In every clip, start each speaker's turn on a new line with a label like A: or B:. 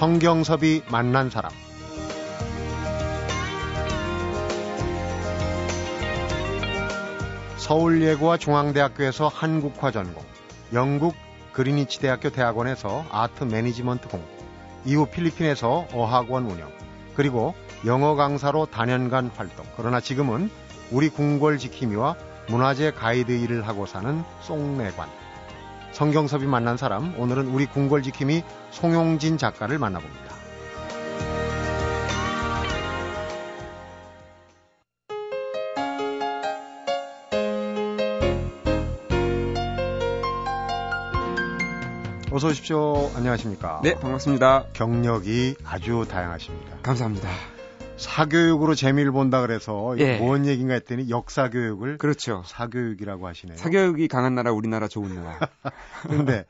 A: 성경섭이 만난 사람 서울예고와 중앙대학교에서 한국화 전공, 영국 그리니치 대학교 대학원에서 아트 매니지먼트 공부, 이후 필리핀에서 어학원 운영, 그리고 영어 강사로 단연간 활동. 그러나 지금은 우리 궁궐 지킴이와 문화재 가이드 일을 하고 사는 송내관. 성경섭이 만난 사람, 오늘은 우리 궁궐 지킴이 송용진 작가를 만나봅니다. 어서 오십시오. 안녕하십니까.
B: 네, 반갑습니다.
A: 경력이 아주 다양하십니다.
B: 감사합니다.
A: 사교육으로 재미를 본다 그래서
B: 예.
A: 뭔 얘기인가 했더니 역사 교육을
B: 그렇죠.
A: 사교육이라고 하시네요.
B: 사교육이 강한 나라, 우리나라 좋은 나라.
A: 그런데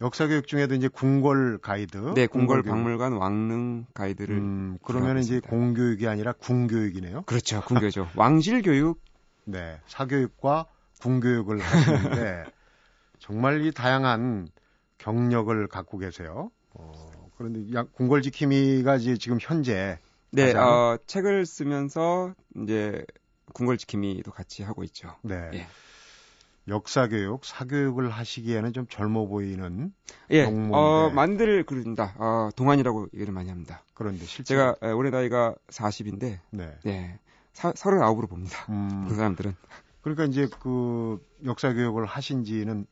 A: 역사 교육 중에도 이제 궁궐 가이드,
B: 네, 궁궐
A: 교육.
B: 박물관 왕릉 가이드를.
A: 음, 그러면 이제. 공교육이 아니라 궁교육이네요.
B: 그렇죠. 궁교죠. 왕실 교육.
A: 네, 사교육과 궁교육을 하시는데 정말 이 다양한 경력을 갖고 계세요. 어, 그런데 야- 궁궐 지킴이가 이제 지금 현재
B: 네,
A: 가장-
B: 어, 책을 쓰면서 이제 궁궐 지킴이도 같이 하고 있죠.
A: 네.
B: 예.
A: 역사 교육, 사교육을 하시기에는 좀 젊어 보이는
B: 예,
A: 동문인데.
B: 어, 만들 그린다. 어, 동안이라고 얘기를 많이 합니다.
A: 그런데 실제
B: 제가 에, 올해 나이가 40인데,
A: 네.
B: 네, 사, 39으로 봅니다.
A: 음,
B: 그 사람들은.
A: 그러니까 이제 그 역사 교육을 하신 지는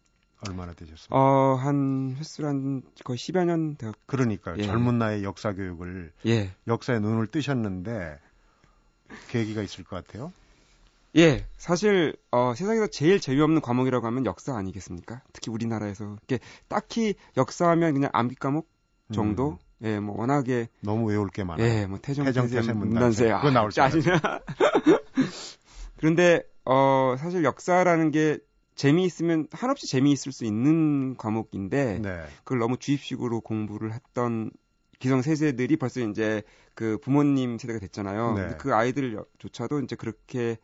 A: 얼마나 되셨어요?
B: 어, 한 횟수로 한 거의 10여 년 되었,
A: 그러니까
B: 예.
A: 젊은 나이에 역사 교육을
B: 예.
A: 역사에 눈을 뜨셨는데 계기가 있을 것 같아요.
B: 예, 사실 어, 세상에서 제일 재미없는 과목이라고 하면 역사 아니겠습니까? 특히 우리나라에서 이게 딱히 역사하면 그냥 암기 과목 정도.
A: 음,
B: 예, 뭐 워낙에
A: 너무 외울 게 많아요.
B: 예, 뭐 태세,
A: 태세,
B: 문단세,
A: 문단세. 그거 나올 줄
B: 짜증나. 그런데 어, 사실 역사라는 게 재미있으면 한없이 재미있을 수 있는 과목인데
A: 네.
B: 그걸 너무 주입식으로 공부를 했던 기성 세대들이 벌써 이제 그 부모님 세대가 됐잖아요.
A: 네.
B: 그 아이들조차도 이제 그렇게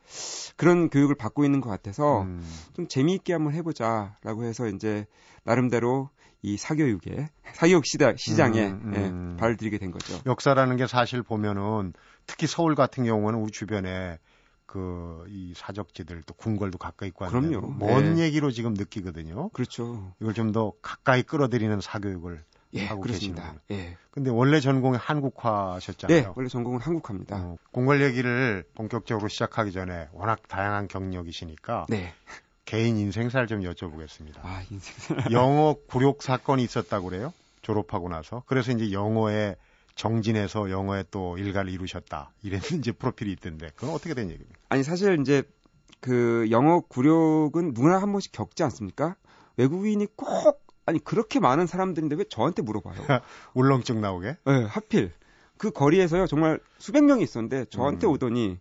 B: 그런 교육을 받고 있는 것 같아서
A: 음,
B: 좀 재미있게 한번 해보자라고 해서 이제 나름대로 이 사교육에 사교육 시대 시장에
A: 음,
B: 예,
A: 음.
B: 발을 들이게 된 거죠.
A: 역사라는 게 사실 보면은 특히 서울 같은 경우는 우리 주변에 그 이 사적지들 또 궁궐도 가까이 있고 하는데
B: 그럼요.
A: 먼
B: 네.
A: 얘기로 지금 느끼거든요.
B: 그렇죠.
A: 이걸 좀 더 가까이 끌어들이는 사교육을
B: 예,
A: 하고
B: 그렇습니다.
A: 계시는군요.
B: 예.
A: 근데 원래 전공이 한국화셨잖아요.
B: 네, 원래 전공은 한국화입니다.
A: 어, 궁궐 얘기를 본격적으로 시작하기 전에 워낙 다양한 경력이시니까
B: 네.
A: 개인 인생사를 좀 여쭤보겠습니다.
B: 아, 인생.
A: 영어 굴욕 사건이 있었다고 그래요? 졸업하고 나서. 그래서 이제 영어에 정진해서 영어에 또 일가를 이루셨다. 이제 프로필이 있던데. 그건 어떻게 된 얘기입니까?
B: 아니 사실 이제 그 영어 굴욕은 누구나 한 번씩 겪지 않습니까? 외국인이 꼭 아니 그렇게 많은 사람들인데 왜 저한테 물어봐요?
A: 울렁증 나오게?
B: 네, 하필 그 거리에서요 정말 수백 명이 있었는데 저한테
A: 음.
B: 오더니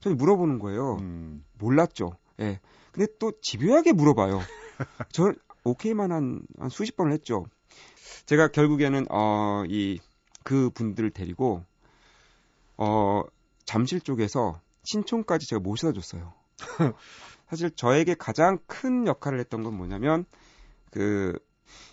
B: 저는 물어보는 거예요.
A: 음,
B: 몰랐죠. 예. 근데 또 집요하게 물어봐요. 저 오케이만 한, 한 수십 번을 했죠. 제가 결국에는 어 이 그 분들을 데리고 어 잠실 쪽에서 신촌까지 제가 모셔다 줬어요. 사실 저에게 가장 큰 역할을 했던 건 뭐냐면 그이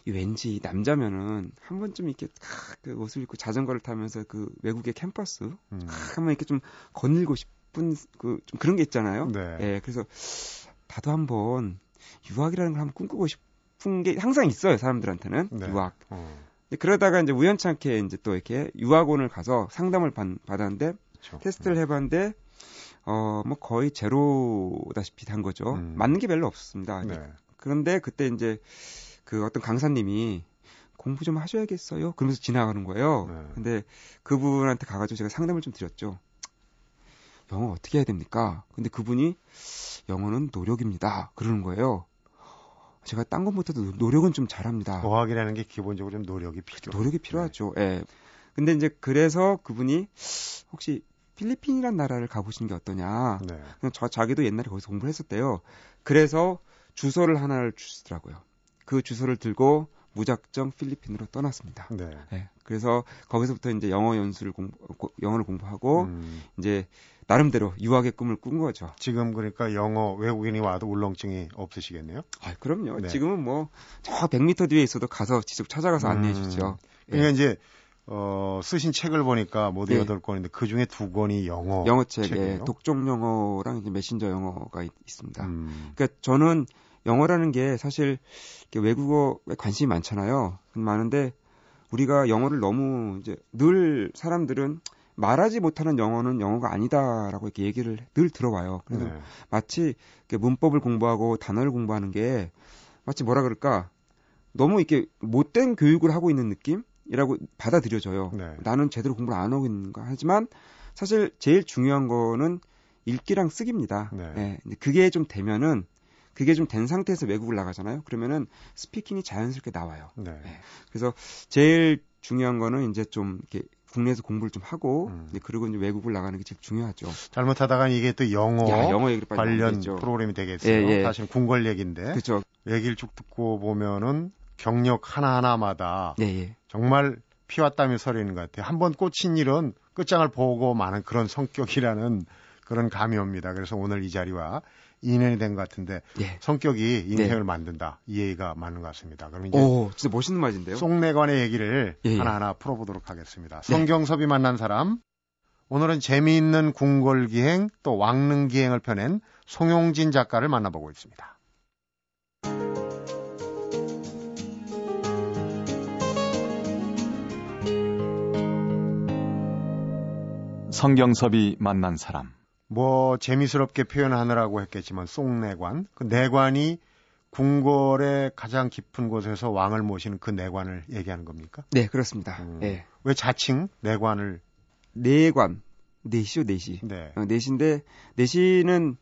B: 왠지 남자면은 한 번쯤 이렇게 캬, 그 옷을 입고 자전거를 타면서 그 외국의 캠퍼스
A: 음.
B: 한번 이렇게 좀 거닐고 싶은 그 좀 그런 게 있잖아요.
A: 네.
B: 예, 그래서 나도 한번 유학이라는 걸 한번 꿈꾸고 싶은 게 항상 있어요, 사람들한테는.
A: 네.
B: 유학.
A: 어,
B: 그러다가 이제 우연찮게 이제 또 이렇게 유학원을 가서 상담을 받, 받았는데
A: 그렇죠.
B: 테스트를 해봤는데 어, 뭐 거의 제로다시피 한 거죠.
A: 음.
B: 맞는 게 별로 없었습니다.
A: 네.
B: 그런데 그때 이제 그 어떤 강사님이 공부 좀 하셔야겠어요. 그러면서 지나가는 거예요.
A: 네.
B: 근데 그분한테 가가지고 제가 상담을 좀 드렸죠. 영어 어떻게 해야 됩니까? 근데 그분이 영어는 노력입니다. 그러는 거예요. 제가 딴 것보다도 노력은 좀 잘합니다.
A: 어학이라는 게 기본적으로 좀 노력이 필요.
B: 노력이 필요하죠. 예. 근데 이제 그래서 그분이 혹시 필리핀이란 나라를 가보시는 게 어떠냐.
A: 네.
B: 그냥 저 자기도 옛날에 거기서 공부를 했었대요. 그래서 주소를 하나를 주시더라고요. 그 주소를 들고 무작정 필리핀으로 떠났습니다.
A: 네.
B: 예. 그래서 거기서부터 이제 영어 연수를 공부, 고- 영어를 공부하고
A: 음,
B: 이제 나름대로 유학의 꿈을 꾼 거죠.
A: 지금 그러니까 영어 외국인이 와도 울렁증이 없으시겠네요.
B: 아, 그럼요.
A: 네.
B: 지금은 뭐 저 100m 뒤에 있어도 가서 직접 찾아가서 안내해
A: 음.
B: 주죠.
A: 그러니까 이제 어, 쓰신 책을 보니까 모두
B: 네.
A: 여덟 권인데 그 중에 두 권이 영어.
B: 영어 책에
A: 책이에요?
B: 독종 영어랑 이제 메신저 영어가 있, 습니다
A: 음,
B: 그러니까 저는 영어라는 게 사실 외국어에 관심이 많잖아요. 많은데 우리가 영어를 너무 이제 늘 사람들은 말하지 못하는 영어는 영어가 아니다라고 이렇게 얘기를 늘 들어와요. 그래서
A: 네.
B: 마치 문법을 공부하고 단어를 공부하는 게 마치 뭐라 그럴까 너무 이렇게 못된 교육을 하고 있는 느낌이라고 받아들여져요.
A: 네.
B: 나는 제대로 공부를 안 하고 있는가 하지만 사실 제일 중요한 거는 읽기랑 쓰기입니다.
A: 네.
B: 예, 근데 그게 좀 되면은 그게 좀 된 상태에서 외국을 나가잖아요. 그러면은 스피킹이 자연스럽게 나와요.
A: 네.
B: 네. 그래서 제일 중요한 거는 이제 좀 이렇게 국내에서 공부를 좀 하고
A: 음.
B: 이제 그리고 이제 외국을 나가는 게 제일 중요하죠.
A: 잘못하다가 이게 또 영어,
B: 야, 영어
A: 관련. 프로그램이 되겠어요.
B: 예, 예.
A: 사실 궁궐 얘기인데
B: 그렇죠.
A: 얘기를 쭉 듣고 보면은 경력 하나하나마다
B: 네, 예.
A: 정말 피와 땀이 서리는 것 같아요. 한 번 꽂힌 일은 끝장을 보고 마는 그런 성격이라는 그런 감이 옵니다. 그래서 오늘 이 자리와 인연이 된 것 같은데
B: 예.
A: 성격이 인생을 만든다. 이 얘기가 맞는 것 같습니다. 그럼 이제
B: 오, 진짜 멋있는 말인데요.
A: 송내관의 얘기를
B: 예, 예.
A: 하나하나 풀어보도록 하겠습니다. 성경섭이 만난 사람 오늘은 재미있는 궁궐기행 또 왕릉기행을 펴낸 송용진 작가를 만나보고 있습니다.
C: 성경섭이 만난 사람.
A: 뭐 재미스럽게 표현하느라고 했겠지만 송내관 그 내관이 궁궐의 가장 깊은 곳에서 왕을 모시는 그 내관을 얘기하는 겁니까?
B: 네, 그렇습니다.
A: 음.
B: 예.
A: 왜 자칭 내관을
B: 내관, 내시죠, 내시.
A: 네.
B: 어, 내시인데 내시는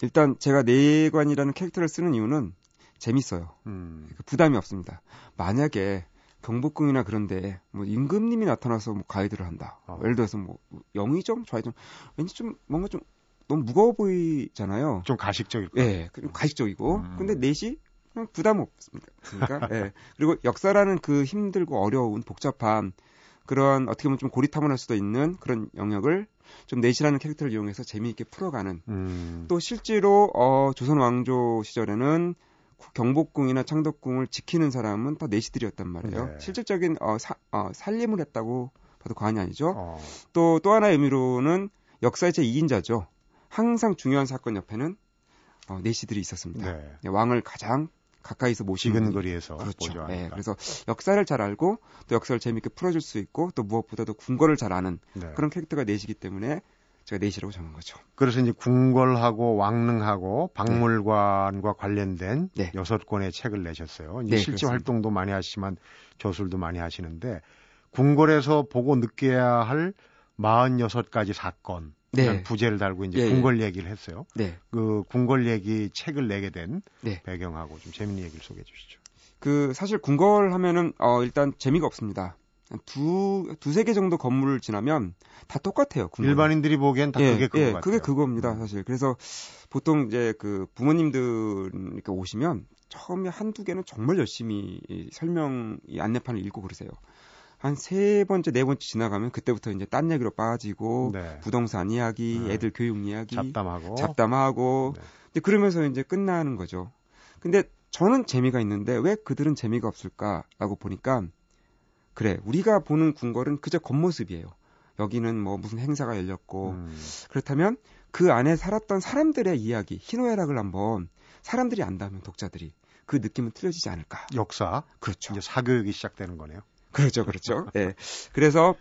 B: 일단 제가 내관이라는 캐릭터를 쓰는 이유는 재밌어요.
A: 음.
B: 그 부담이 없습니다. 만약에 경복궁이나 그런데 뭐 임금님이 나타나서 뭐 가이드를 한다.
A: 어.
B: 예를 들어서 뭐 영의정, 좌의정 왠지 좀 뭔가 좀 너무 무거워 보이잖아요.
A: 좀 가식적일 것
B: 예, 그 가식적이고.
A: 음.
B: 근데 넷이 그냥 부담 없습니다. 그러니까 예. 그리고 역사라는 그 힘들고 어려운 복잡한 그런 어떻게 보면 좀 고리타분할 수도 있는 그런 영역을 좀 넷이라는 캐릭터를 이용해서 재미있게 풀어가는
A: 음.
B: 또 실제로 어, 조선 왕조 시절에는 경복궁이나 창덕궁을 지키는 사람은 다 내시들이었단 말이에요.
A: 네.
B: 실질적인 어, 사, 어, 살림을 했다고 봐도 과언이 아니죠.
A: 어.
B: 또또 하나의 의미로는 역사의 제 2인자죠. 항상 중요한 사건 옆에는 어, 내시들이 있었습니다.
A: 네.
B: 네, 왕을 가장 가까이서 모시는.
A: 거리에서
B: 그렇죠. 네, 그래서 역사를 잘 알고 또 역사를 재밌게 풀어줄 수 있고 또 무엇보다도 궁궐을 잘 아는
A: 네.
B: 그런 캐릭터가 내시기 때문에 제가 내시라고 정한 거죠.
A: 그래서 이제 궁궐하고 왕릉하고 박물관과 관련된
B: 네.
A: 여섯 권의 책을 내셨어요.
B: 네,
A: 실제. 활동도 많이 하시지만 저술도 많이 하시는데 궁궐에서 보고 느껴야 할 46가지 사건
B: 네.
A: 부제를 달고 이제
B: 예, 예.
A: 궁궐 얘기를 했어요.
B: 네.
A: 그 궁궐 얘기 책을 내게 된
B: 네.
A: 배경하고 좀 재밌는 얘기를 소개해 주시죠.
B: 그 사실 궁궐 하면은 어 일단 재미가 없습니다. 두 두세 개 정도 건물을 지나면 다 똑같아요. 궁궐은.
A: 일반인들이 보기엔 다
B: 예,
A: 그게 그거
B: 예,
A: 같아요.
B: 그게 그겁니다, 사실. 그래서 보통 이제 그 부모님들 이렇게 오시면 처음에 한두 개는 정말 열심히 이 설명 이 안내판을 읽고 그러세요. 한 세 번째, 네 번째 지나가면 그때부터 이제 딴 얘기로 빠지고
A: 네.
B: 부동산 이야기,
A: 네.
B: 애들 교육 이야기,
A: 잡담하고
B: 잡담하고
A: 네.
B: 이제 그러면서 이제 끝나는 거죠. 근데 저는 재미가 있는데 왜 그들은 재미가 없을까라고 보니까 그래 우리가 보는 궁궐은 그저 겉모습이에요. 여기는 뭐 무슨 행사가 열렸고
A: 음,
B: 그렇다면 그 안에 살았던 사람들의 이야기 희노애락을 한번 사람들이 안다면 독자들이 그 느낌은 틀려지지 않을까.
A: 역사
B: 그렇죠.
A: 이제 사교육이 시작되는 거네요.
B: 그렇죠, 그렇죠. 예. 그래서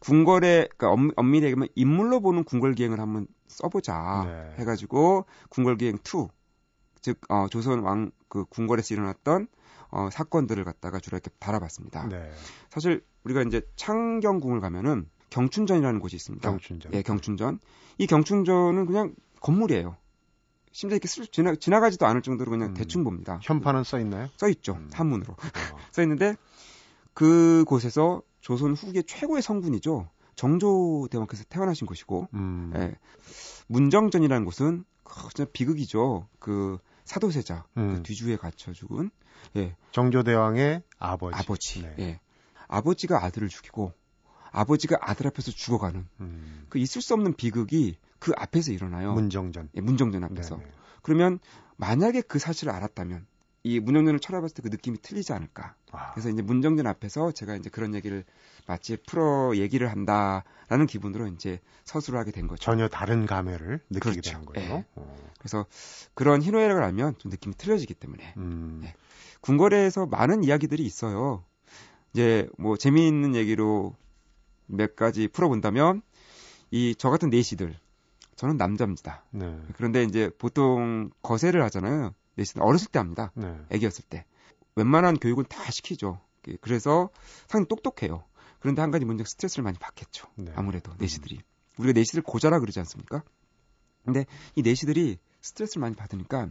B: 궁궐의 그러니까 엄, 엄밀히 얘기하면 인물로 보는 궁궐 기행을 한번 써보자
A: 네.
B: 해가지고 궁궐 기행 2, 즉 어, 조선 왕 그 궁궐에서 일어났던 어, 사건들을 갖다가 주로 이렇게 달아봤습니다.
A: 네.
B: 사실 우리가 이제 창경궁을 가면은 경춘전이라는 곳이 있습니다.
A: 경춘전.
B: 예, 경춘전. 이 경춘전은 그냥 건물이에요. 심지어 이렇게 슬- 지나, 지나가지도 않을 정도로 그냥
A: 음.
B: 대충 봅니다.
A: 현판은 써 있나요?
B: 써 있죠.
A: 음.
B: 한문으로.
A: 어.
B: 써 있는데 그곳에서 조선 후기 최고의 성군이죠. 정조대왕께서 태어나신 곳이고
A: 음.
B: 예. 문정전이라는 곳은 그 진짜 비극이죠. 그 사도세자
A: 음.
B: 그 뒤주에 갇혀 죽은 예,
A: 정조대왕의 아버지.
B: 아버지.
A: 네.
B: 예. 아버지가 아들을 죽이고 아버지가 아들 앞에서 죽어가는
A: 음.
B: 그 있을 수 없는 비극이 그 앞에서 일어나요.
A: 문정전.
B: 예, 문정전 앞에서.
A: 네네.
B: 그러면 만약에 그 사실을 알았다면 이 문정전을 쳐다봤을 때 그 느낌이 틀리지 않을까.
A: 아,
B: 그래서 이제 문정전 앞에서 제가 이제 그런 얘기를 마치 풀어 얘기를 한다라는 기분으로 이제 서술을 하게 된 거죠.
A: 전혀 다른 감회를 느끼게
B: 그렇죠.
A: 되는 거예요.
B: 예.
A: 어.
B: 그래서 그런 희노애락을 알면 좀 느낌이 틀려지기 때문에
A: 음,
B: 네. 궁궐에서 많은 이야기들이 있어요. 이제 뭐 재미있는 얘기로 몇 가지 풀어본다면 이 저 같은 내시들 저는 남자입니다.
A: 네,
B: 그런데 이제 보통 거세를 하잖아요. 내시들 어렸을 때 합니다.
A: 네,
B: 애기였을 때 웬만한 교육은 다 시키죠. 그래서 상당히 똑똑해요. 그런데 한 가지 문제 스트레스를 많이 받겠죠.
A: 네.
B: 아무래도 내시들이 우리가 내시들 고자라 그러지 않습니까? 근데 이 내시들이 스트레스를 많이 받으니까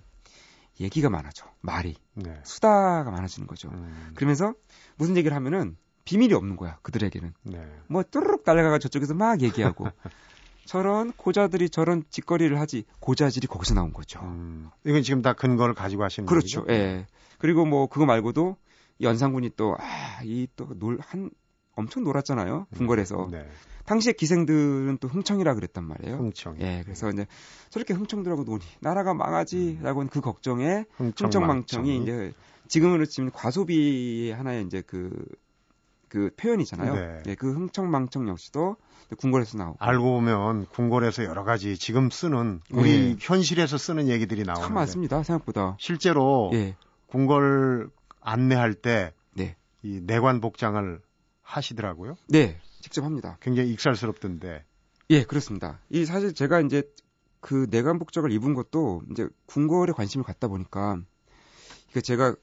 B: 얘기가 많아져. 말이
A: 네.
B: 수다가 많아지는 거죠.
A: 음,
B: 그러면서 무슨 얘기를 하면은 비밀이 없는 거야. 그들에게는
A: 네.
B: 뭐 뚜루룩 달려가가 저쪽에서 막 얘기하고 저런 고자들이 저런 짓거리를 하지 고자질이 거기서 나온 거죠.
A: 음, 이건 지금 다 근거를 가지고 하시는
B: 그렇죠.
A: 얘기죠?
B: 예. 그리고 뭐 그거 말고도 이 연산군이 또 아, 이 또 놀 한 엄청 놀았잖아요. 궁궐에서.
A: 네,
B: 당시에 기생들은 또 흥청이라 그랬단 말이에요.
A: 흥청.
B: 예, 그래서 이제 저렇게 흥청들하고 노니 나라가 망하지라고 하는 그 걱정에
A: 흥청,
B: 흥청망청이 이제 지금으로 치면 과소비의 하나의 이제 그, 그 표현이잖아요.
A: 네.
B: 예, 그 흥청망청 역시도 궁궐에서 나오고.
A: 알고 보면 궁궐에서 여러 가지 지금 쓰는 우리
B: 네.
A: 현실에서 쓰는 얘기들이 나오는데
B: 참 많습니다, 생각보다.
A: 실제로
B: 예,
A: 궁궐 안내할 때이
B: 네.
A: 내관 복장을 하시더라고요.
B: 네, 직접 합니다.
A: 굉장히 익살스럽던데.
B: 예, 그렇습니다. 이 사실 제가 이제 그 내관 복장을 입은 것도 이제 궁궐에 관심을 갖다 보니까 이게 제가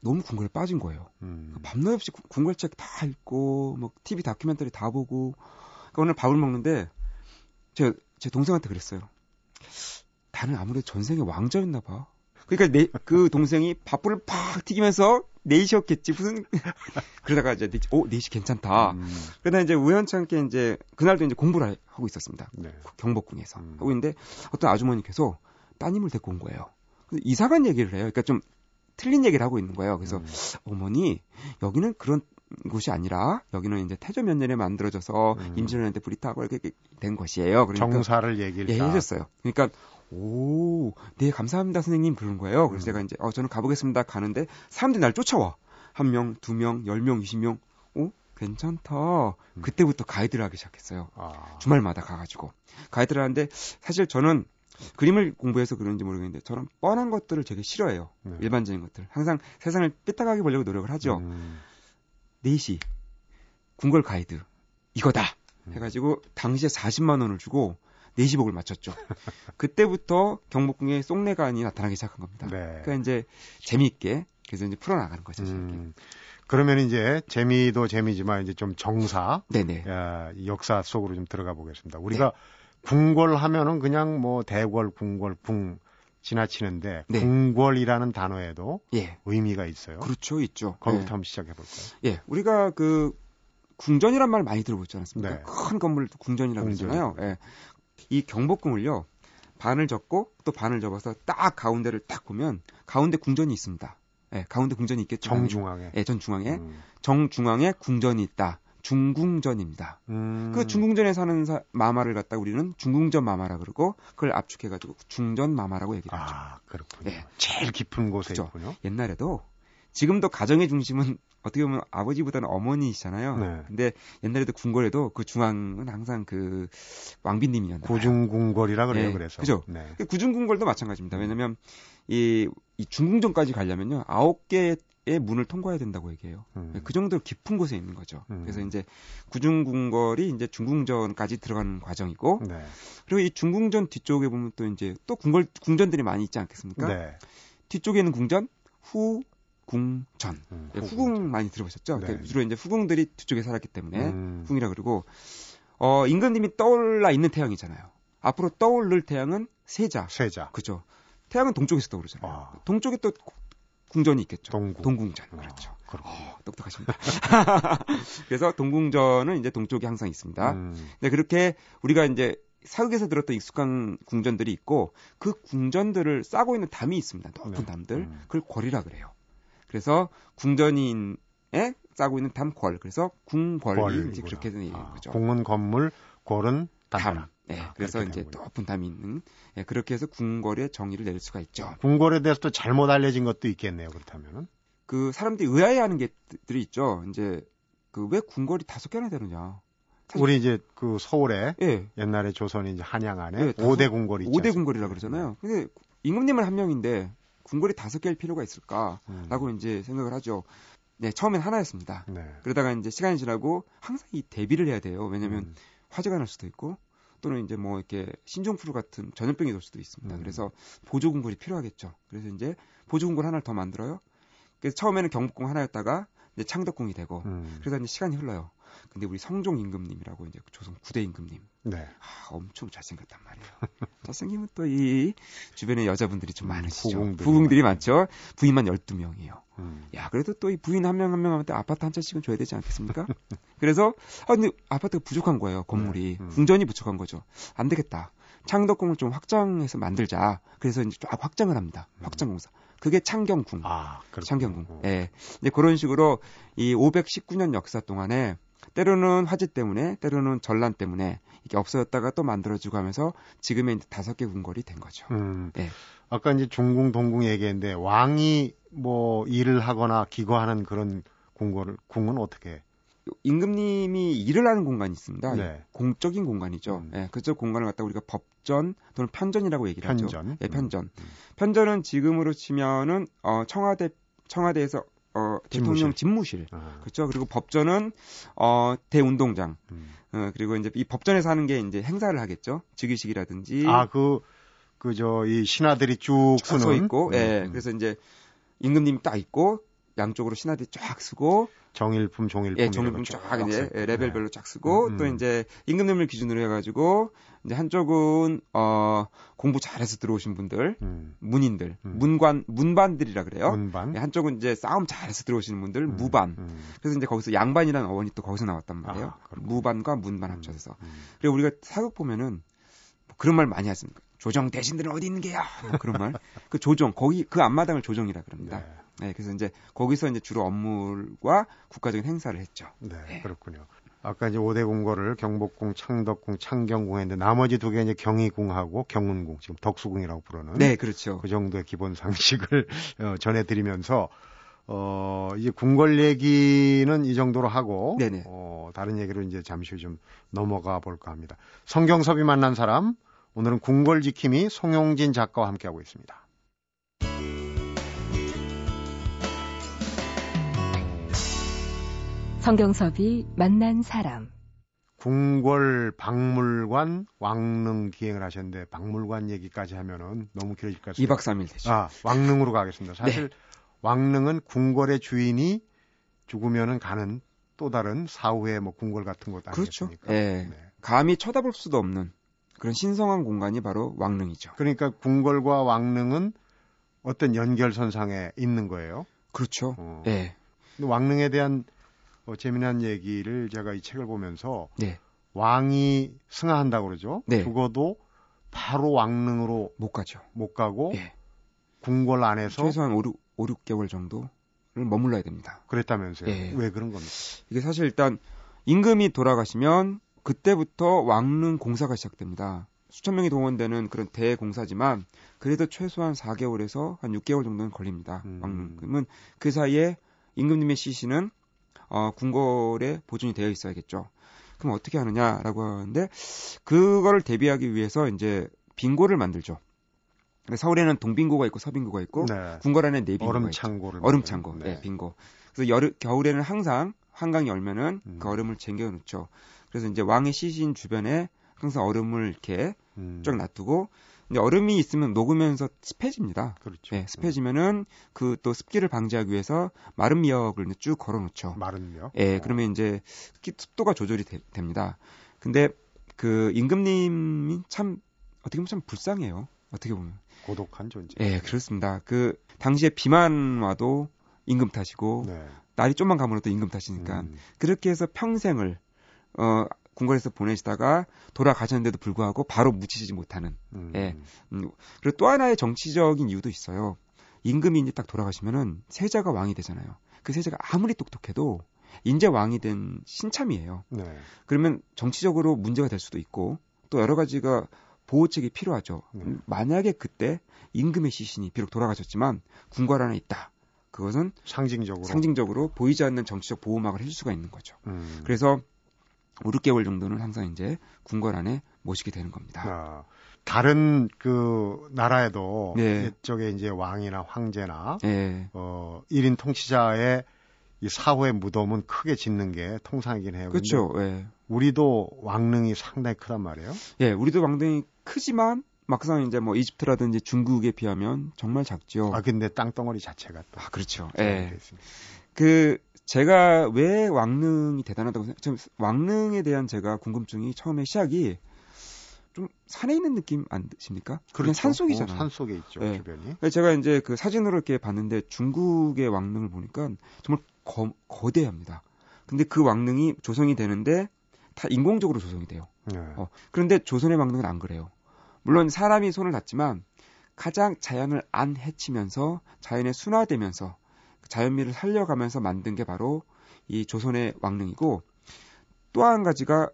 B: 너무 궁궐에 빠진 거예요.
A: 음,
B: 밤낮 없이 구- 궁궐책 다 읽고 뭐 TV 다큐멘터리 다 보고 그러니까 오늘 밥을 먹는데 제, 제 동생한테 그랬어요. 나는 아무래도 전생에 왕자였나 봐. 그러니까 내, 그 동생이 밥풀을 팍 튀기면서 네이시였겠지 무슨 그러다가 이제 오 네이시 괜찮다.
A: 음,
B: 그러다 이제 우연찮게 이제 그날도 이제 공부를 하- 하고 있었습니다.
A: 네.
B: 경복궁에서
A: 음.
B: 하고 있는데 어떤 아주머니께서 따님을 데리고 온 거예요. 이상한 얘기를 해요. 그러니까 좀 틀린 얘기를 하고 있는 거예요. 그래서
A: 음,
B: 어머니 여기는 그런 곳이 아니라 여기는 이제 태조 몇 년에 만들어져서
A: 음.
B: 임진왜란 때 불이 타고 이렇게 된 것이에요. 그러니까
A: 정사를 얘기를
B: 예,
A: 다.
B: 해줬어요. 그러니까 오, 네 감사합니다 선생님 그러는 거예요. 그래서
A: 음.
B: 제가 이제 어 저는 가보겠습니다 가는데 사람들이 날 쫓아와 한 명, 두 명, 열 명, 이십 명. 오, 괜찮다.
A: 음.
B: 그때부터 가이드를 하기 시작했어요.
A: 아,
B: 주말마다 가가지고 가이드를 하는데 사실 저는 그림을 공부해서 그런지 모르겠는데 저는 뻔한 것들을 되게 싫어해요.
A: 네.
B: 일반적인 것들. 항상 세상을 삐딱하게 보려고 노력을 하죠.
A: 음,
B: 4시 궁궐 가이드 이거다
A: 음.
B: 해가지고 당시에 40만 원을 주고 4시복을 맞췄죠. 그때부터 경복궁에 쏙내관이 나타나기 시작한 겁니다.
A: 네.
B: 그러니까 이제 재미있게 그래서 이제 풀어나가는 거죠.
A: 음, 그러면 이제 재미도 재미지만 이제 좀 정사,
B: 네네.
A: 야, 이 역사 속으로 좀 들어가 보겠습니다.
B: 네.
A: 우리가 궁궐 하면은 그냥 뭐 대궐, 궁궐, 궁 지나치는데
B: 네.
A: 궁궐이라는 단어에도
B: 예.
A: 의미가 있어요.
B: 그렇죠, 있죠.
A: 거기부터
B: 예.
A: 한번 시작해 볼까요?
B: 예, 우리가 그 궁전이란 말 많이 들어보지 않았습니까?
A: 네.
B: 큰 건물 궁전이라고
A: 궁전.
B: 그러잖아요. 예. 이 경복궁을요. 반을 접고 또 반을 접어서 딱 가운데를 딱 보면 가운데 궁전이 있습니다. 예, 가운데 궁전이 있겠죠.
A: 정중앙에.
B: 예, 전 중앙에
A: 음.
B: 정중앙에 궁전이 있다. 중궁전입니다.
A: 음.
B: 그 중궁전에 사는 사- 마마를 갖다 우리는 중궁전 마마라 그러고 그걸 압축해가지고 중전 마마라고 얘기를 하죠.
A: 아, 그렇군요.
B: 예.
A: 제일 깊은 곳에
B: 그죠.
A: 있군요.
B: 옛날에도 지금도 가정의 중심은 어떻게 보면 아버지보다는 어머니시잖아요.
A: 네.
B: 근데 옛날에도 궁궐에도 그 중앙은 항상 그 왕비님이었나 봐요.
A: 고중궁궐이라 그래요.
B: 예,
A: 그래서.
B: 그죠.
A: 네.
B: 그 구중궁궐도 마찬가지입니다. 왜냐면 이, 이 중궁전까지 가려면요 아홉 개의 문을 통과해야 된다고 얘기해요.
A: 음.
B: 그 정도로 깊은 곳에 있는 거죠.
A: 음.
B: 그래서 이제 구중궁궐이 이제 중궁전까지 들어가는 과정이고
A: 네.
B: 그리고 이 중궁전 뒤쪽에 보면 또 이제 또 궁궐 궁전들이 많이 있지 않겠습니까?
A: 네.
B: 뒤쪽에 있는 궁전 후 궁전.
A: 음,
B: 예, 후궁 많이 들어보셨죠?
A: 네.
B: 그 주로 이제 후궁들이 뒤쪽에 살았기 때문에
A: 음.
B: 후궁이라 그러고 어 임금님이 떠올라 있는 태양이잖아요. 앞으로 떠오를 태양은 세자.
A: 세자.
B: 그죠? 태양은 동쪽에서 떠오르잖아요.
A: 아.
B: 동쪽에 또 궁전이 있겠죠.
A: 동궁.
B: 동궁전.
A: 아,
B: 그렇죠.
A: 그렇군요.
B: 어, 똑똑하십니다. 그래서 동궁전은 이제 동쪽에 항상 있습니다.
A: 음.
B: 네, 그렇게 우리가 이제 사극에서 들었던 익숙한 궁전들이 있고 그 궁전들을 싸고 있는 담이 있습니다. 높은
A: 네.
B: 담들.
A: 음.
B: 그걸 궐이라 그래요. 그래서 궁전인에 싸고 있는 담 궐. 그래서 궁궐이. 이제 그렇게 된
A: 아,
B: 거죠.
A: 궁은 건물, 골은
B: 담. 예, 아, 그래서 이제 되는군요. 높은 담이 있는 예, 그렇게 해서 궁궐의 정의를 내릴 수가 있죠.
A: 궁궐에 대해서 또 잘못 알려진 것도 있겠네요. 그렇다면은
B: 그 사람들이 의아해하는 게들이 있죠. 이제 그 왜 궁궐이 다섯 개나 되느냐.
A: 우리 이제 그 서울에 예. 옛날에 조선이 이제 한양 안에 예, 5대 궁궐이 있죠.
B: 5대 궁궐이라 그러잖아요. 근데 임금님은 한 명인데 궁궐이 다섯 개일 필요가 있을까라고 음. 이제 생각을 하죠. 네, 처음엔 하나였습니다. 네. 그러다가 이제 시간이 지나고 항상 이 대비를 해야 돼요. 왜냐면 음. 화재가 날 수도 있고 또는 이제 뭐 이렇게 신종플루 같은 전염병이 돌 수도 있습니다. 음. 그래서 보조궁궐이 필요하겠죠. 그래서 이제 보조궁궐 하나를 더 만들어요. 그래서 처음에는 경복궁 하나였다가 이제 창덕궁이 되고 음. 그러다 이제 시간이 흘러요. 근데 우리 성종 임금님이라고 이제 조선 9대 임금님. 네. 아, 엄청 잘생겼단 말이에요. 잘생기면 또 이 주변에 여자분들이 좀 음, 많으시죠. 부궁들이, 부궁들이 많죠. 부인만 12명이에요. 음. 야, 그래도 또 이 부인 한 명 한 명한테 아파트 한 채씩은 줘야 되지 않겠습니까? 그래서 아 근데 아파트가 부족한 거예요. 건물이. 네. 음. 궁전이 부족한 거죠. 안 되겠다. 창덕궁을 좀 확장해서 만들자. 그래서 이제 쫙 확장을 합니다. 음. 확장공사. 그게 창경궁. 아, 창경궁. 예. 네. 이제 그런 식으로 이 519년 역사 동안에 때로는 화재 때문에, 때로는 전란 때문에 이게 없어졌다가 또 만들어지고 하면서 지금의 이제 다섯 개 궁궐이 된 거죠. 음.
A: 네. 아까 이제 중궁, 동궁 얘기했는데 왕이 뭐 일을 하거나 기거하는 그런 궁궐을 궁은 어떻게?
B: 임금님이 일을 하는 공간이 있습니다. 네. 공적인 공간이죠. 음. 네, 그쪽 공간을 갖다 우리가 법전 또는 편전이라고 얘기를
A: 편전.
B: 하죠. 네, 편전. 음. 편전은 지금으로 치면은 어, 청와대 청와대에서 어, 대통령 집무실. 아. 그렇죠. 그리고 법전은 어, 대운동장. 음. 어, 그리고 이제 이 법전에서 하는 게 이제 행사를 하겠죠. 즉위식이라든지.
A: 아, 그, 그, 저, 이 신하들이 쭉
B: 서서 있고, 예. 네. 음. 그래서 이제 임금님이 딱 있고, 양쪽으로 신하들이 쫙 쓰고,
A: 정일품, 종일품.
B: 예, 정일품 쫙 이제 예, 레벨별로 쫙 쓰고, 음, 음. 또 이제 임금님을 기준으로 해가지고, 이제 한쪽은 어 공부 잘해서 들어오신 분들, 음. 문인들, 음. 문관 문반들이라 그래요. 문반. 네, 한쪽은 이제 싸움 잘해서 들어오시는 분들, 음. 무반. 음. 그래서 이제 거기서 양반이라는 어원이 또 거기서 나왔단 말이에요. 아, 무반과 문반 음. 합쳐서. 음. 그리고 우리가 사극 보면은 뭐 그런 말 많이 하십니까? 조정 대신들은 어디 있는 게야? 뭐 그런 말. 그 조정 거기 그 앞마당을 조정이라 그럽니다. 네. 네. 그래서 이제 거기서 이제 주로 업무와 국가적인 행사를 했죠.
A: 네, 네. 그렇군요. 아까 이제 5대 궁궐을 경복궁, 창덕궁, 창경궁 했는데 나머지 두 개 이제 경희궁하고 경운궁, 지금 덕수궁이라고 부르는.
B: 네, 그렇죠.
A: 그 정도의 기본 상식을 어, 전해드리면서 어, 이제 궁궐 얘기는 이 정도로 하고, 네네. 어, 다른 얘기로 이제 잠시 후좀 넘어가 볼까 합니다. 성경섭이 만난 사람, 오늘은 궁궐 지킴이 송용진 작가와 함께하고 있습니다.
C: 성경섭이 만난 사람.
A: 궁궐 박물관 왕릉 기행을 하셨는데 박물관 얘기까지 하면은 너무 길어질 것 같습니다.
B: 2박 3일 되죠.
A: 아, 왕릉으로 가겠습니다. 사실 네. 왕릉은 궁궐의 주인이 죽으면은 가는 또 다른 사후의 뭐 궁궐 같은 곳
B: 그렇죠.
A: 아니겠습니까?
B: 네. 네. 감히 쳐다볼 수도 없는 그런 신성한 공간이 바로 왕릉이죠.
A: 그러니까 궁궐과 왕릉은 어떤 연결선상에 있는 거예요.
B: 그렇죠. 어. 네.
A: 왕릉에 대한 어, 재미난 얘기를 제가 이 책을 보면서 네. 왕이 승하한다고 그러죠. 네. 죽어도 바로 왕릉으로
B: 못 가죠.
A: 못 가고 네. 궁궐 안에서
B: 최소한 5, 6, 5, 6개월 정도를 머물러야 됩니다.
A: 그랬다면서요. 네. 왜 그런 겁니까?
B: 이게 사실 일단 임금이 돌아가시면 그때부터 왕릉 공사가 시작됩니다. 수천 명이 동원되는 그런 대공사지만 그래도 최소한 4개월에서 한 6개월 정도는 걸립니다. 음. 왕릉. 그러면 그 사이에 임금님의 시신은 어, 궁궐에 보존이 되어 있어야겠죠. 그럼 어떻게 하느냐라고 하는데 그거를 대비하기 위해서 이제 빙고를 만들죠. 서울에는 동빙고가 있고 서빙고가 있고 네. 궁궐 안에 네 빙고가
A: 얼음 창고를
B: 얼음 창고, 네. 네, 빙고. 그래서 여름 겨울에는 항상 한강이 열면은 음. 그 얼음을 쟁겨 놓죠. 그래서 이제 왕의 시신 주변에 항상 얼음을 이렇게 음. 쫙 놔두고 근데 얼음이 있으면 녹으면서 습해집니다.
A: 그렇죠.
B: 네, 습해지면은 그 또 습기를 방지하기 위해서 마른 미역을 쭉 걸어 놓죠.
A: 마른 미역?
B: 예, 네, 그러면 이제 습도가 조절이 되, 됩니다. 근데 그 임금님이 참 어떻게 보면 참 불쌍해요. 어떻게 보면.
A: 고독한 존재.
B: 예, 네, 그렇습니다. 그 당시에 비만 와도 임금 탓이고 네. 날이 좀만 가면 또 임금 탓이니까 음. 그렇게 해서 평생을 어 궁궐에서 보내시다가 돌아가셨는데도 불구하고 바로 묻히지 못하는. 음. 예. 음, 그리고 또 하나의 정치적인 이유도 있어요. 임금이 이제 딱 돌아가시면은 세자가 왕이 되잖아요. 그 세자가 아무리 똑똑해도 인제 왕이 된 신참이에요. 네. 그러면 정치적으로 문제가 될 수도 있고 또 여러 가지가 보호책이 필요하죠.
A: 네.
B: 만약에 그때 임금의 시신이 비록 돌아가셨지만 궁궐 안에 있다. 그것은
A: 상징적으로.
B: 상징적으로 보이지 않는 정치적 보호막을 해줄 수가 있는 거죠.
A: 음.
B: 그래서 5, 6개월 정도는 항상 이제 궁궐 안에 모시게 되는 겁니다.
A: 아, 다른 그 나라에도
B: 네.
A: 옛적에 이제 왕이나 황제나
B: 예.
A: 어 1인 통치자의 이 사후의 무덤은 크게 짓는 게 통상이긴 해요.
B: 그렇죠. 예.
A: 우리도 왕릉이 상당히 크단 말이에요.
B: 예, 우리도 왕릉이 크지만 막상 이제 뭐 이집트라든지 중국에 비하면 정말 작죠.
A: 아 근데 땅덩어리 자체가 또
B: 아, 그렇죠.
A: 잘
B: 예. 그 제가 왜 왕릉이 대단하다고 생각, 좀 왕릉에 대한 제가 궁금증이 처음에 시작이 좀 산에 있는 느낌 안 드십니까? 그냥 산 속이잖아요.
A: 어, 산 속에 있죠
B: 네.
A: 주변이.
B: 그래서 제가 이제 그 사진으로 이렇게 봤는데 중국의 왕릉을 보니까 정말 거, 거대합니다. 근데 그 왕릉이 조성이 되는데 다 인공적으로 조성이 돼요.
A: 네.
B: 어, 그런데 조선의 왕릉은 안 그래요. 물론 사람이 손을 닿지만 가장 자연을 안 해치면서 자연에 순화되면서 자연미를 살려가면서 만든 게 바로 이 조선의 왕릉이고 또 한 가지가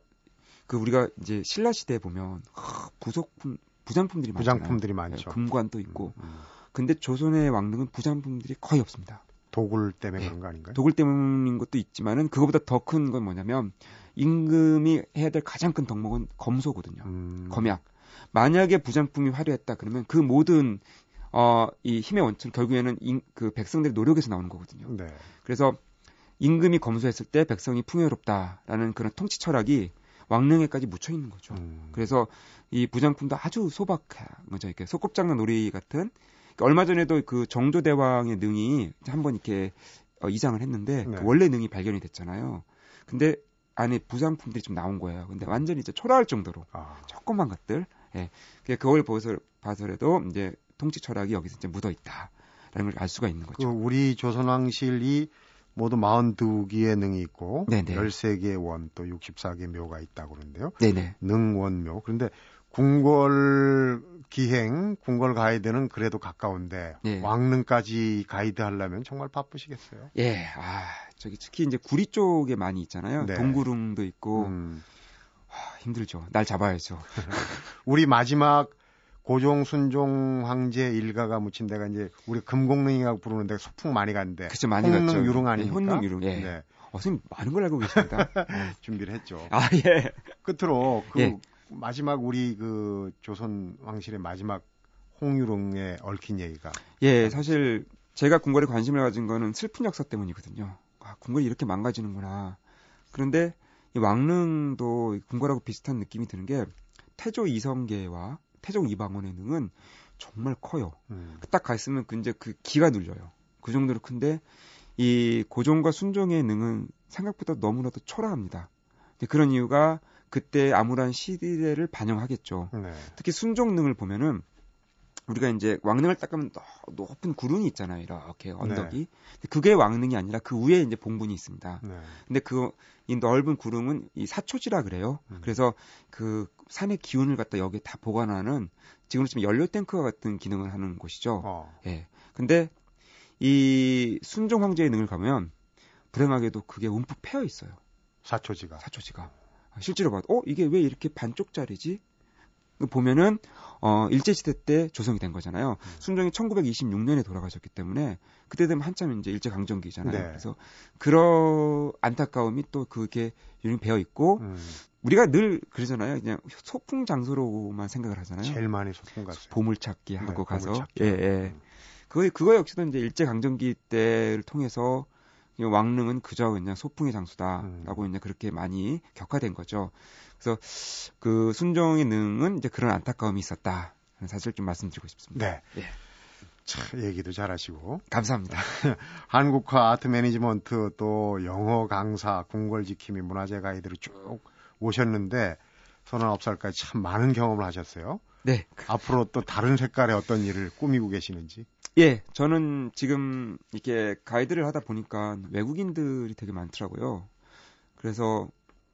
B: 그 우리가 이제 신라 시대에 보면 하, 부속품 부장품들이 많잖아요.
A: 부장품들이
B: 예,
A: 많죠.
B: 금관도 있고
A: 음, 음.
B: 근데 조선의 왕릉은 부장품들이 거의 없습니다.
A: 도굴 때문에
B: 네.
A: 그런 거 아닌가요?
B: 도굴 때문인 것도 있지만은 그거보다 더 큰 건 뭐냐면 임금이 해야 될 가장 큰 덕목은 검소거든요.
A: 음,
B: 검약. 만약에 부장품이 화려했다 그러면 그 모든 어, 이 힘의 원천 결국에는 인, 그 백성들의 노력에서 나오는 거거든요.
A: 네.
B: 그래서 임금이 검소했을 때 백성이 풍요롭다라는 그런 통치 철학이 왕릉에까지 묻혀 있는 거죠.
A: 음,
B: 그래서 이 부장품도 아주 소박한 거죠. 이렇게 소꿉장난 놀이 같은. 그러니까 얼마 전에도 그 정조 대왕의 능이 한번 이렇게 어, 이장을 했는데
A: 네.
B: 그 원래 능이 발견이 됐잖아요. 근데 안에 부장품들이 좀 나온 거예요. 근데 완전히 이제 초라할 정도로
A: 아,
B: 조그만 것들. 예. 그걸 봐서, 봐서라도 이제 통치 철학이 여기서 이제 묻어 있다라는 걸 알 수가 있는
A: 그
B: 거죠.
A: 우리 조선 왕실이 모두 42기의 능이 있고
B: 네네.
A: 13개의 원 또 64개의 묘가 있다고 그러는데요.
B: 네네.
A: 능원묘. 그런데 궁궐 기행, 궁궐 가이드는 그래도 가까운데
B: 네.
A: 왕릉까지 가이드 하려면 정말 바쁘시겠어요.
B: 예. 아, 저기 특히 이제 구리 쪽에 많이 있잖아요.
A: 네.
B: 동구릉도 있고
A: 음,
B: 하, 힘들죠. 날 잡아야죠.
A: 우리 마지막 고종 순종 황제 일가가 묻힌 데가 이제 우리 금곡릉이라고 부르는 데 소풍 많이 간대.
B: 그쵸 많이 갔죠.
A: 유릉
B: 네,
A: 아닙니까?
B: 혼릉 유릉. 예.
A: 네,
B: 어, 선생님 많은 걸 알고 계십니다.
A: 준비를 했죠.
B: 아 예.
A: 끝으로 그
B: 예.
A: 마지막 우리 그 조선 왕실의 마지막 홍유릉에 얽힌 얘기가
B: 예, 사실 제가 궁궐에 관심을 가진 거는 슬픈 역사 때문이거든요. 아, 궁궐이 이렇게 망가지는구나. 그런데 이 왕릉도 궁궐하고 비슷한 느낌이 드는 게 태조 이성계와 태종 이방원의 능은 정말 커요.
A: 음,
B: 딱가 있으면 그 이제 그 기가 눌려요. 그 정도로 큰데 이 고종과 순종의 능은 생각보다 너무나도 초라합니다. 그런 이유가 그때 암울한 시대를 반영하겠죠.
A: 네.
B: 특히 순종능을 보면은 우리가 이제 왕릉을 딱 가면 너- 높은 구릉이 있잖아요. 이렇게 언덕이. 근데 그게 왕릉이 아니라 그 위에 이제 봉분이 있습니다.
A: 네.
B: 근데 그 이 넓은 구릉은 이 사초지라 그래요.
A: 음.
B: 그래서 그 산의 기운을 갖다 여기에 다 보관하는 지금 지금 연료 탱크와 같은 기능을 하는 곳이죠.
A: 어,
B: 예. 근데 이 순종 황제의 능을 가면 불행하게도 그게 움푹 패여 있어요.
A: 사초지가.
B: 사초지가. 실제로 봐도 어 이게 왜 이렇게 반쪽짜리지? 보면은 어 일제시대 때 조성이 된 거잖아요.
A: 음.
B: 순종이 1926년에 돌아가셨기 때문에 그때 되면 한참 이제 일제 강점기잖아요.
A: 네.
B: 그래서 그런 안타까움이 또 그게 유ring 배어 있고
A: 음,
B: 우리가 늘 그러잖아요. 그냥 소풍 장소로만 생각을 하잖아요.
A: 제일 많이 소풍 갔어요.
B: 보물 찾기
A: 네,
B: 하고 가서
A: 보물찾기.
B: 예 예.
A: 음.
B: 그거 그거 역시도 이제 일제 강점기 때를 통해서 이 왕릉은 그저 그냥 소풍의 장소다라고
A: 음.
B: 이제 그렇게 많이 격화된 거죠. 그래서 그 순종의 능은 이제 그런 안타까움이 있었다. 사실 좀 말씀드리고 싶습니다.
A: 네.
B: 예.
A: 참 얘기도 잘하시고
B: 감사합니다.
A: 한국화 아트 매니지먼트 또 영어 강사 궁궐 지킴이 문화재 가이드로 쭉 오셨는데 서른아홉 살까지 참 많은 경험을 하셨어요.
B: 네.
A: 앞으로 또 다른 색깔의 어떤 일을 꾸미고 계시는지.
B: 예, 저는 지금 이렇게 가이드를 하다 보니까 외국인들이 되게 많더라고요. 그래서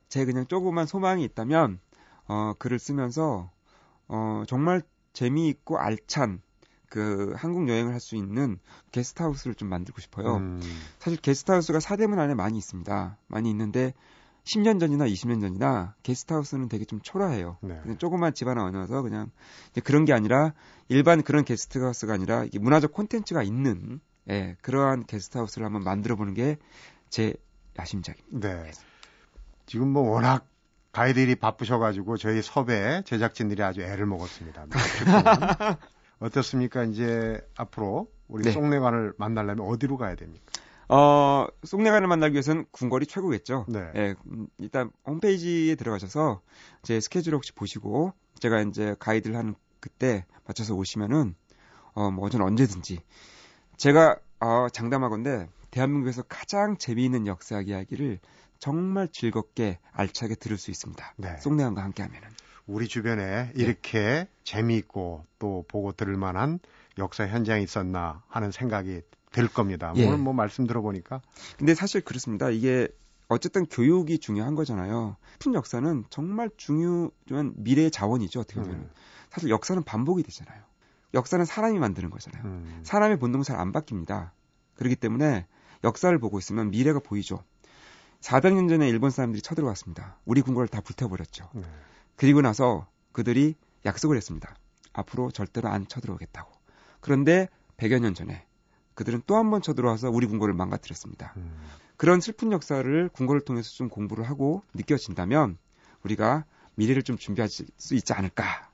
B: 제 그냥 조그만 소망이 있다면 어, 글을 쓰면서 어, 정말 재미있고 알찬 그 한국 여행을 할 수 있는 게스트하우스를 좀 만들고 싶어요.
A: 음,
B: 사실 게스트하우스가 사대문 안에 많이 있습니다. 많이 있는데 10년 전이나 20년 전이나 게스트하우스는 되게 좀 초라해요. 네. 그냥 조그만 집 하나 얹어서 그냥 그런 게 아니라 일반 그런 게스트하우스가 아니라 문화적 콘텐츠가 있는 예, 그러한 게스트하우스를 한번 만들어 보는 게 제 야심작입니다. 네.
A: 지금 뭐 워낙 가이드들이 바쁘셔가지고 저희 섭외 제작진들이 아주 애를 먹었습니다. 어떻습니까? 이제 앞으로 우리 네. 송내관을 만나려면 어디로 가야 됩니까?
B: 어, 송내관을 만나기 위해서는 궁궐이 최고겠죠. 네. 예, 음, 일단 홈페이지에 들어가셔서 제 스케줄 혹시 보시고 제가 이제 가이드를 하는 그때 맞춰서 오시면은 어, 뭐 저는 언제든지 제가 어, 장담하건데 대한민국에서 가장 재미있는 역사 이야기를 정말 즐겁게 알차게 들을 수 있습니다. 네. 송내관과 함께하면은.
A: 우리 주변에 이렇게 네. 재미있고 또 보고 들을 만한 역사 현장이 있었나 하는 생각이 들 겁니다. 예. 오늘 뭐 말씀 들어보니까.
B: 근데 사실 그렇습니다. 이게 어쨌든 교육이 중요한 거잖아요. 큰 역사는 정말 중요한 미래의 자원이죠. 어떻게 보면. 음. 사실 역사는 반복이 되잖아요. 역사는 사람이 만드는 거잖아요. 음. 사람의 본능은 잘 안 바뀝니다. 그렇기 때문에 역사를 보고 있으면 미래가 보이죠. 400년 전에 일본 사람들이 쳐들어왔습니다. 우리 궁궐을 다 불태워버렸죠. 네. 그리고 나서 그들이 약속을 했습니다. 앞으로 절대로 안 쳐들어오겠다고. 그런데 100여 년 전에 그들은 또 한 번 쳐들어와서 우리 궁궐을 망가뜨렸습니다. 음. 그런 슬픈 역사를 궁궐을 통해서 좀 공부를 하고 느껴진다면 우리가 미래를 좀 준비할 수 있지 않을까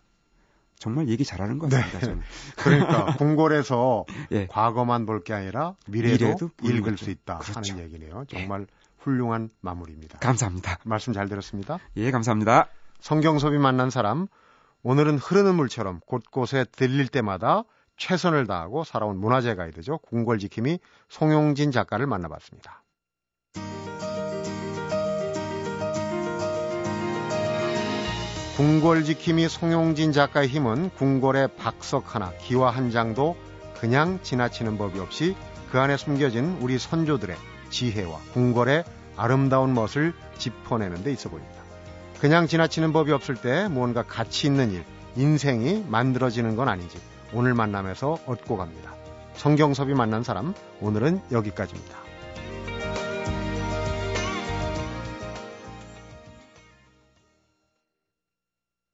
B: 정말 얘기 잘하는 것 같습니다. 네. 저는.
A: 그러니까 궁궐에서 예. 과거만 볼 게 아니라 미래도, 미래도 읽을 거죠. 수 있다 그렇죠. 하는 얘기네요. 예. 정말 예. 훌륭한 마무리입니다.
B: 감사합니다.
A: 말씀 잘 들었습니다.
B: 예, 감사합니다.
A: 성경섭이 만난 사람 오늘은 흐르는 물처럼 곳곳에 들릴 때마다 최선을 다하고 살아온 문화재 가이드죠. 궁궐지킴이 송용진 작가를 만나봤습니다. 궁궐지킴이 송용진 작가의 힘은 궁궐의 박석 하나, 기와 한 장도 그냥 지나치는 법이 없이 그 안에 숨겨진 우리 선조들의 지혜와 궁궐의 아름다운 멋을 짚어내는 데 있어 보입니다. 그냥 지나치는 법이 없을 때 무언가 가치 있는 일, 인생이 만들어지는 건 아니지. 오늘 만남에서 얻고 갑니다. 성경섭이 만난 사람, 오늘은 여기까지입니다.